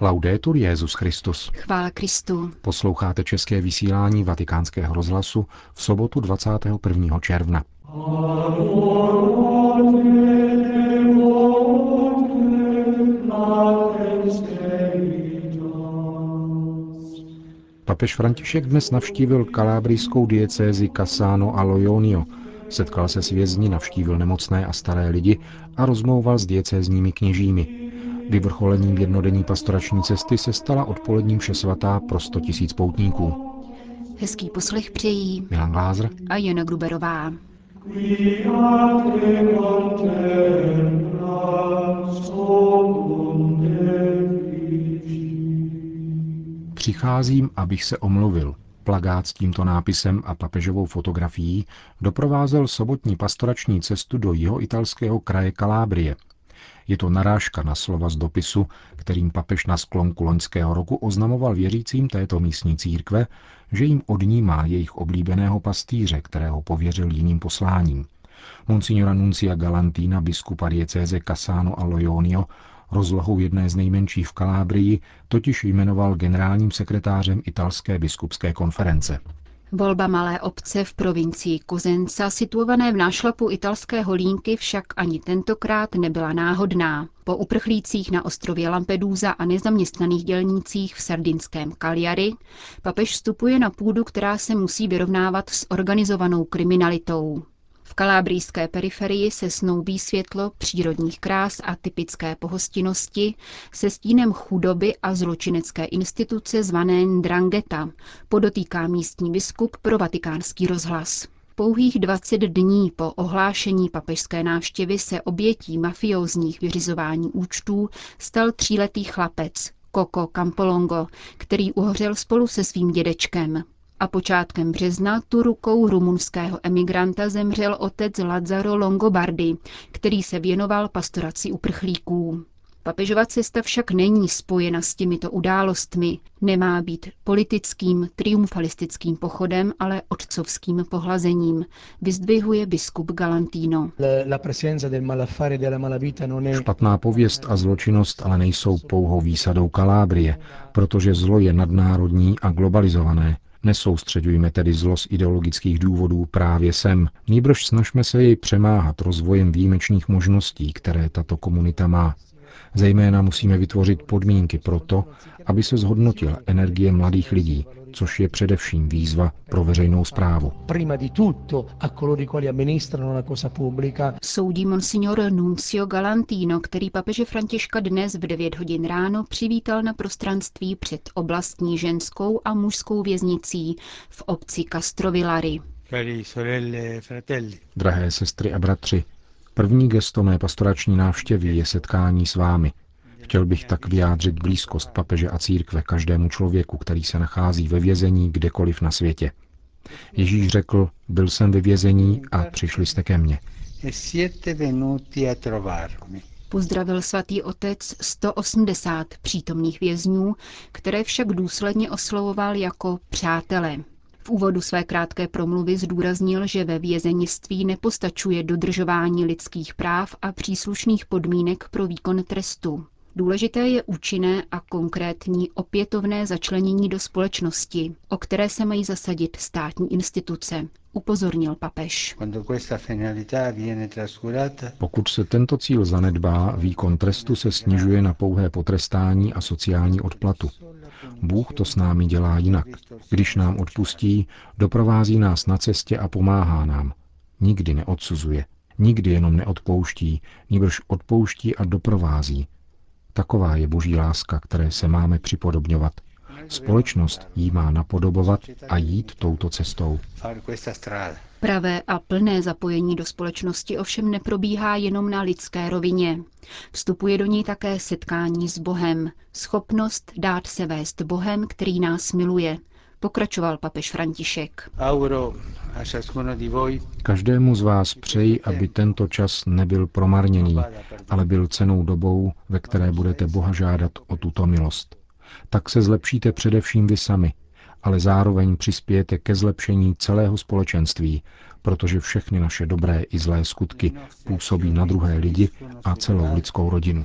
Laudetur Jezus Christus. Chvála Kristu. Posloucháte české vysílání Vatikánského rozhlasu v sobotu 21. června. Papež František dnes navštívil kalábrijskou diecézi Cassano a Lojonio, setkal se s vězni, navštívil nemocné a staré lidi a rozmlouval s diecézními kněžími. Vyvrcholením jednodenní pastorační cesty se stala odpoledním vše svatá pro 100 tisíc poutníků. Hezký poslech přejí Milan Glázer a Jana Gruberová. Přicházím, abych se omluvil. Plagát s tímto nápisem a papežovou fotografií doprovázel sobotní pastorační cestu do jeho italského kraje Kalábrie, je to narážka na slova z dopisu, kterým papež na sklonku loňského roku oznamoval věřícím této místní církve, že jim odnímá jejich oblíbeného pastýře, kterého pověřil jiným posláním. Monsignora Nuncia Galantina, biskupa diecéze Cassano a Lojonio, rozlohou jedné z nejmenších v Kalábrii, totiž jmenoval generálním sekretářem italské biskupské konference. Volba malé obce v provincii Kozenca, situované v nášlapu italské holínky, však ani tentokrát nebyla náhodná. Po uprchlících na ostrově Lampedusa a nezaměstnaných dělnících v sardinském Cagliari papež vstupuje na půdu, která se musí vyrovnávat s organizovanou kriminalitou. V kalábrijské periferii se snoubí světlo přírodních krás a typické pohostinnosti se stínem chudoby a zločinecké instituce zvané Ndrangheta, podotýká místní biskup pro vatikánský rozhlas. Pouhých 20 dní po ohlášení papežské návštěvy se obětí mafiózních vyřizování účtů stal tříletý chlapec, Coco Campolongo, který uhořel spolu se svým dědečkem. A počátkem března tu rukou rumunského emigranta zemřel otec Lazzaro Longobardi, který se věnoval pastoraci uprchlíků. Papežova cesta však není spojena s těmito událostmi, nemá být politickým, triumfalistickým pochodem, ale otcovským pohlazením, vyzdvihuje biskup Galantino. Špatná pověst a zločinnost ale nejsou pouhou výsadou Kalábrie, protože zlo je nadnárodní a globalizované. Nesoustředujme tedy zlo z ideologických důvodů právě sem, nýbrž snažme se jej přemáhat rozvojem výjimečných možností, které tato komunita má. Zejména musíme vytvořit podmínky pro to, aby se zhodnotila energie mladých lidí, což je především výzva pro veřejnou zprávu. Soudí monsignor Nuncio Galantino, který papeže Františka dnes v 9 hodin ráno přivítal na prostranství před oblastní ženskou a mužskou věznicí v obci Castrovillari. Drahé sestry a bratři, první gesto mé pastorační návštěvy je setkání s vámi – Chtěl bych tak vyjádřit blízkost papeže a církve každému člověku, který se nachází ve vězení kdekoliv na světě. Ježíš řekl, byl jsem ve vězení a přišli jste ke mně. Pozdravil svatý otec 180 přítomných vězňů, které však důsledně oslovoval jako přátelé. V úvodu své krátké promluvy zdůraznil, že ve vězenictví nepostačuje dodržování lidských práv a příslušných podmínek pro výkon trestu. Důležité je účinné a konkrétní opětovné začlenění do společnosti, o které se mají zasadit státní instituce, upozornil papež. Pokud se tento cíl zanedbá, výkon trestu se snižuje na pouhé potrestání a sociální odplatu. Bůh to s námi dělá jinak. Když nám odpustí, doprovází nás na cestě a pomáhá nám. Nikdy neodsuzuje, nikdy jenom neodpouští, níbrž odpouští a doprovází, Taková je boží láska, které se máme připodobňovat. Společnost jí má napodobovat a jít touto cestou. Pravé a plné zapojení do společnosti ovšem neprobíhá jenom na lidské rovině. Vstupuje do ní také setkání s Bohem, schopnost dát se vést Bohem, který nás miluje, pokračoval papež František. Každému z vás přeji, aby tento čas nebyl promarněný, ale byl cenou dobou, ve které budete Boha žádat o tuto milost. Tak se zlepšíte především vy sami, ale zároveň přispějete ke zlepšení celého společenství, protože všechny naše dobré i zlé skutky působí na druhé lidi a celou lidskou rodinu.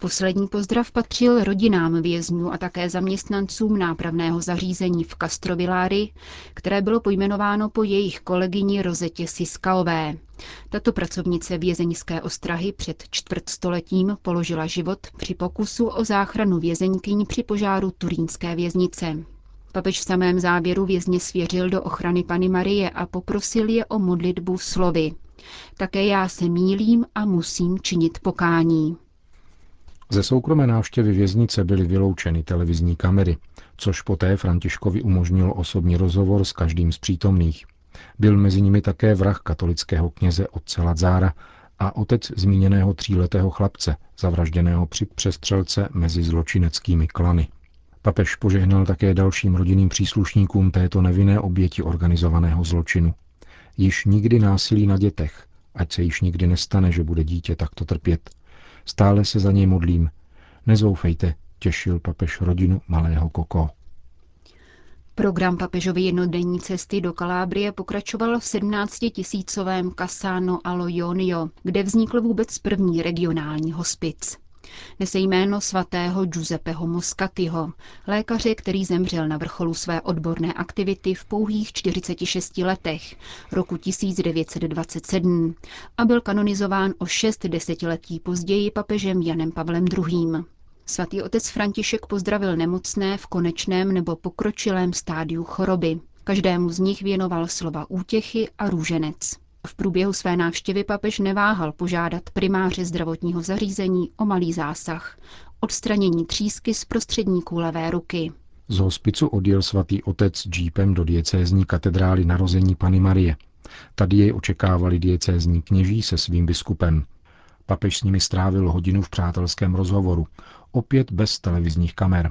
Poslední pozdrav patřil rodinám vězňů a také zaměstnancům nápravného zařízení v Castrovillári, které bylo pojmenováno po jejich kolegyni Rozetě Siskaové. Tato pracovnice vězeňské ostrahy před čtvrtstoletím položila život při pokusu o záchranu vězeňkyň při požáru turínské věznice. Papež v samém závěru vězně svěřil do ochrany Pany Marie a poprosil je o modlitbu slovy. Také já se mílím a musím činit pokání. Ze soukromé návštěvy věznice byly vyloučeny televizní kamery, což poté Františkovi umožnilo osobní rozhovor s každým z přítomných. Byl mezi nimi také vrah katolického kněze otce Lazára a otec zmíněného tříletého chlapce, zavražděného při přestřelce mezi zločineckými klany. Papež požehnal také dalším rodinným příslušníkům této nevinné oběti organizovaného zločinu. Již nikdy násilí na dětech, ať se již nikdy nestane, že bude dítě takto trpět. Stále se za něj modlím. Nezoufejte, těšil papež rodinu malého Koko. Program papežovy jednodenní cesty do Kalábrie pokračoval v 17-tisícovém Casano allo Ionio, kde vznikl vůbec první regionální hospic. Nese jméno svatého Giuseppeho Moscatiho, lékaře, který zemřel na vrcholu své odborné aktivity v pouhých 46 letech roku 1927 a byl kanonizován o šest desetiletí později papežem Janem Pavlem II. Svatý otec František pozdravil nemocné v konečném nebo pokročilém stádiu choroby. Každému z nich věnoval slova útěchy a růženec. V průběhu své návštěvy papež neváhal požádat primáře zdravotního zařízení o malý zásah, odstranění třísky z prostředníků levé ruky. Z hospicu odjel svatý otec džípem do diecézní katedrály narození Pany Marie. Tady jej očekávali diecézní kněží se svým biskupem. Papež s nimi strávil hodinu v přátelském rozhovoru, opět bez televizních kamer.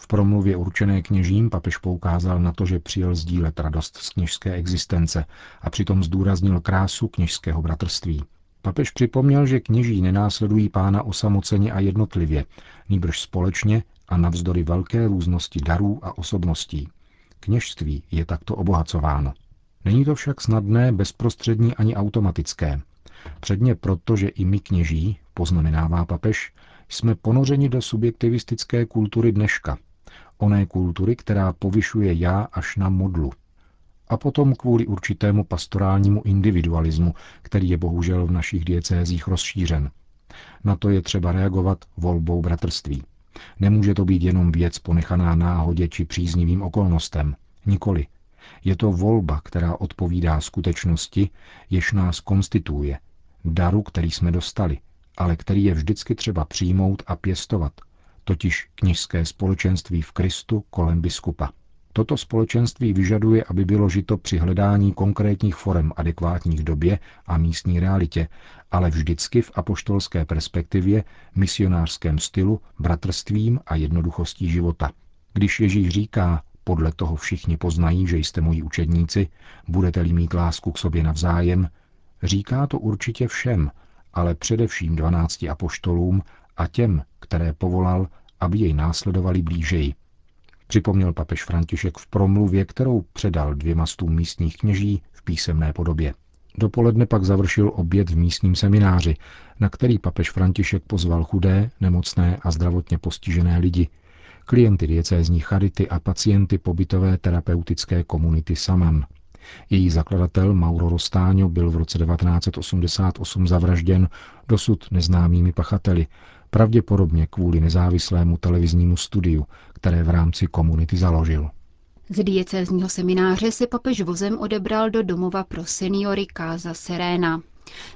V promluvě určené kněžím papež poukázal na to, že přijel sdílet radost z kněžské existence a přitom zdůraznil krásu kněžského bratrství. Papež připomněl, že kněží nenásledují pána osamoceně a jednotlivě, nýbrž společně a navzdory velké různosti darů a osobností. Kněžství je takto obohacováno. Není to však snadné, bezprostřední ani automatické. Předně proto, že i my kněží, poznamenává papež, jsme ponořeni do subjektivistické kultury dneška, oné kultury, která povyšuje já až na modlu. A potom kvůli určitému pastorálnímu individualismu, který je bohužel v našich diecézích rozšířen. Na to je třeba reagovat volbou bratrství. Nemůže to být jenom věc ponechaná náhodě či příznivým okolnostem. Nikoli. Je to volba, která odpovídá skutečnosti, jež nás konstituje, daru, který jsme dostali, ale který je vždycky třeba přijmout a pěstovat, totiž kněžské společenství v Kristu kolem biskupa. Toto společenství vyžaduje, aby bylo žito při hledání konkrétních forem adekvátních době a místní realitě, ale vždycky v apoštolské perspektivě, misionářském stylu, bratrstvím a jednoduchostí života. Když Ježíš říká, podle toho všichni poznají, že jste moji učedníci, budete-li mít lásku k sobě navzájem, říká to určitě všem, ale především dvanácti apoštolům a těm, které povolal, aby jej následovali blížeji. Připomněl papež František v promluvě, kterou předal dvěma stům místních kněží v písemné podobě. Dopoledne pak završil oběd v místním semináři, na který papež František pozval chudé, nemocné a zdravotně postižené lidi, klienty diecézní charity a pacienty pobytové terapeutické komunity Saman – její zakladatel Mauro Rostáňo byl v roce 1988 zavražděn dosud neznámými pachateli, pravděpodobně kvůli nezávislému televiznímu studiu, které v rámci komunity založil. Z diecézního semináře se papež vozem odebral do domova pro seniory Casa Serena.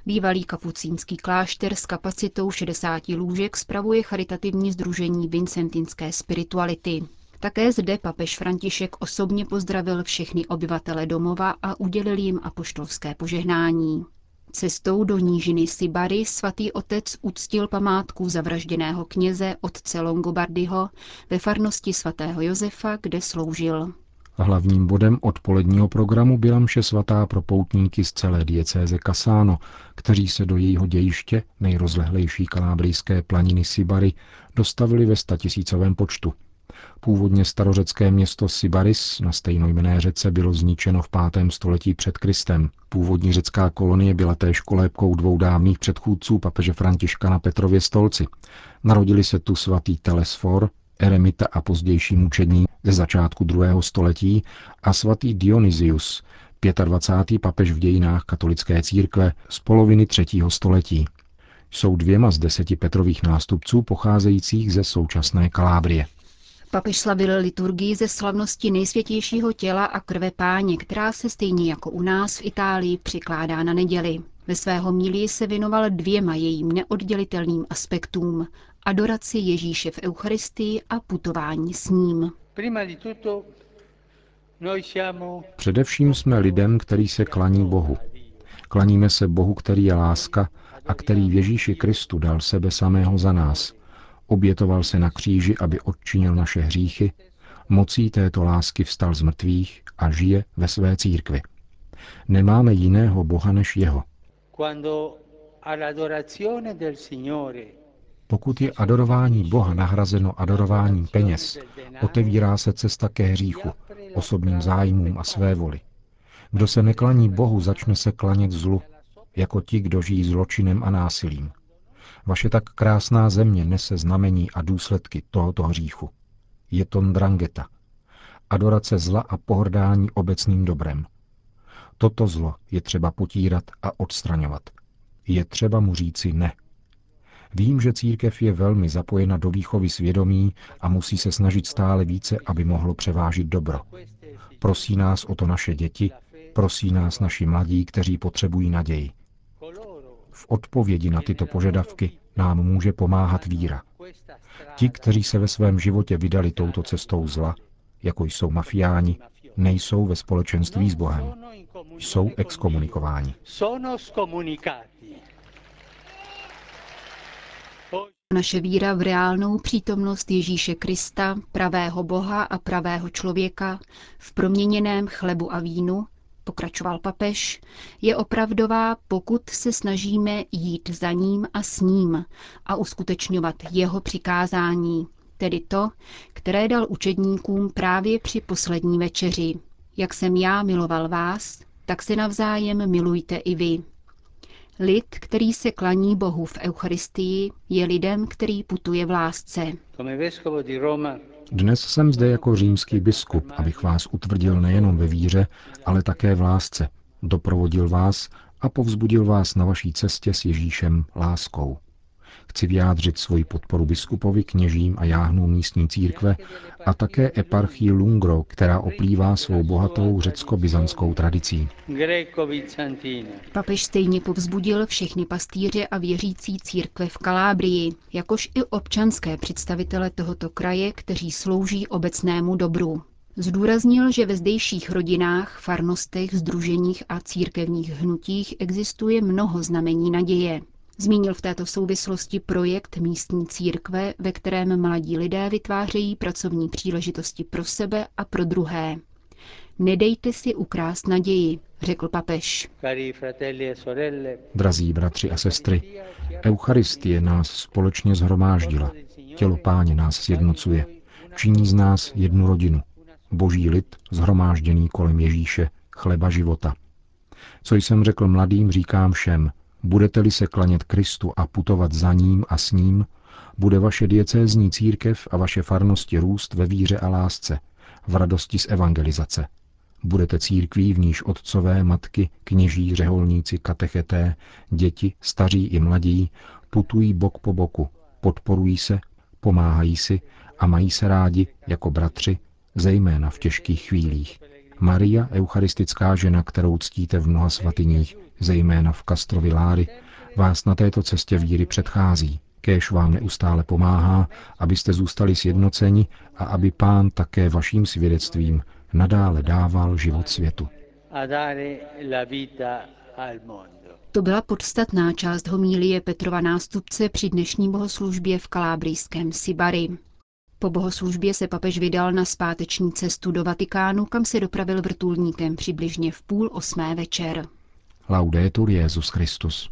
Bývalý kapucínský klášter s kapacitou 60 lůžek spravuje charitativní združení Vincentinské spirituality. Také zde papež František osobně pozdravil všechny obyvatele domova a udělil jim apoštolské požehnání. Cestou do nížiny Sibary svatý otec uctil památku zavražděného kněze otce Longobardyho ve farnosti svatého Josefa, kde sloužil. Hlavním bodem odpoledního programu byla mše svatá pro poutníky z celé diecéze Casáno, kteří se do jejího dějiště, nejrozlehlejší kalábrijské planiny Sibary, dostavili ve statisícovém počtu – Původně starořecké město Sybaris na stejnojmené řece bylo zničeno v 5. století před Kristem. Původní řecká kolonie byla též kolébkou dvou dávných předchůdců papeže Františka na Petrově stolci. Narodili se tu svatý Telesfor, eremita a pozdější mučedník ze začátku druhého století a svatý Dionysius, 25. papež v dějinách katolické církve z poloviny třetího století. Jsou dvěma z deseti Petrových nástupců pocházejících ze současné Kalábrie. Papež slavil liturgii ze slavnosti nejsvětějšího těla a krve páně, která se stejně jako u nás v Itálii přikládá na neděli. Ve svého mílí se věnoval dvěma jejím neoddělitelným aspektům – adoraci Ježíše v Eucharistii a putování s ním. Především jsme lidem, který se klaní Bohu. Klaníme se Bohu, který je láska a který v Ježíši Kristu dal sebe samého za nás. Obětoval se na kříži, aby odčinil naše hříchy, mocí této lásky vstal z mrtvých a žije ve své církvi. Nemáme jiného Boha než jeho. Pokud je adorování Boha nahrazeno adorováním peněz, otevírá se cesta ke hříchu, osobním zájmům a své voli. Kdo se neklaní Bohu, začne se klanět zlu, jako ti, kdo žijí zločinem a násilím. Vaše tak krásná země nese znamení a důsledky tohoto hříchu. Je to drangeta, adorace zla a pohrdání obecným dobrem. Toto zlo je třeba potírat a odstraňovat. Je třeba mu říci ne. Vím, že církev je velmi zapojena do výchovy svědomí a musí se snažit stále více, aby mohlo převážit dobro. Prosí nás o to naše děti, prosí nás naši mladí, kteří potřebují naději. V odpovědi na tyto požadavky nám může pomáhat víra. Ti, kteří se ve svém životě vydali touto cestou zla, jako jsou mafiáni, nejsou ve společenství s Bohem. Jsou exkomunikováni. Naše víra v reálnou přítomnost Ježíše Krista, pravého Boha a pravého člověka, v proměněném chlebu a vínu, pokračoval papež, je opravdová, pokud se snažíme jít za ním a s ním a uskutečňovat jeho přikázání, tedy to, které dal učedníkům právě při poslední večeři. Jak jsem já miloval vás, tak se navzájem milujte i vy. Lid, který se klaní Bohu v Eucharistii, je lidem, který putuje v lásce. Dnes jsem zde jako římský biskup, abych vás utvrdil nejenom ve víře, ale také v lásce, doprovodil vás a povzbudil vás na vaší cestě s Ježíšem láskou. Chci vyjádřit svoji podporu biskupovi, kněžím a jáhnům místní církve a také eparchii Lungro, která oplývá svou bohatou řecko-byzantskou tradicí. Papež stejně povzbudil všechny pastýře a věřící církve v Kalábrii, jakož i občanské představitele tohoto kraje, kteří slouží obecnému dobru. Zdůraznil, že ve zdejších rodinách, farnostech, združeních a církevních hnutích existuje mnoho znamení naděje. Zmínil v této souvislosti projekt místní církve, ve kterém mladí lidé vytvářejí pracovní příležitosti pro sebe a pro druhé. Nedejte si ukrást naději, řekl papež. E Drazí bratři a sestry, Eucharistie nás společně zhromáždila. Tělo páně nás sjednocuje. Činí z nás jednu rodinu. Boží lid, zhromážděný kolem Ježíše, chleba života. Co jsem řekl mladým, říkám všem – Budete-li se klanět Kristu a putovat za ním a s ním, bude vaše diecézní církev a vaše farnosti růst ve víře a lásce, v radosti z evangelizace. Budete církví, v níž otcové, matky, kněží, řeholníci, katecheté, děti, staří i mladí putují bok po boku, podporují se, pomáhají si a mají se rádi jako bratři, zejména v těžkých chvílích. Maria, eucharistická žena, kterou ctíte v mnoha svatyních, zejména v Kastrovi Láry, vás na této cestě víry předchází. Kéž vám neustále pomáhá, abyste zůstali sjednoceni a aby pán také vaším svědectvím nadále dával život světu. To byla podstatná část homílie Petrova nástupce při dnešní bohoslužbě v kalábrijském Sibari. Po bohoslužbě se papež vydal na zpáteční cestu do Vatikánu, kam se dopravil vrtulníkem přibližně v půl osmé večer. Laudetur Jezus Christus.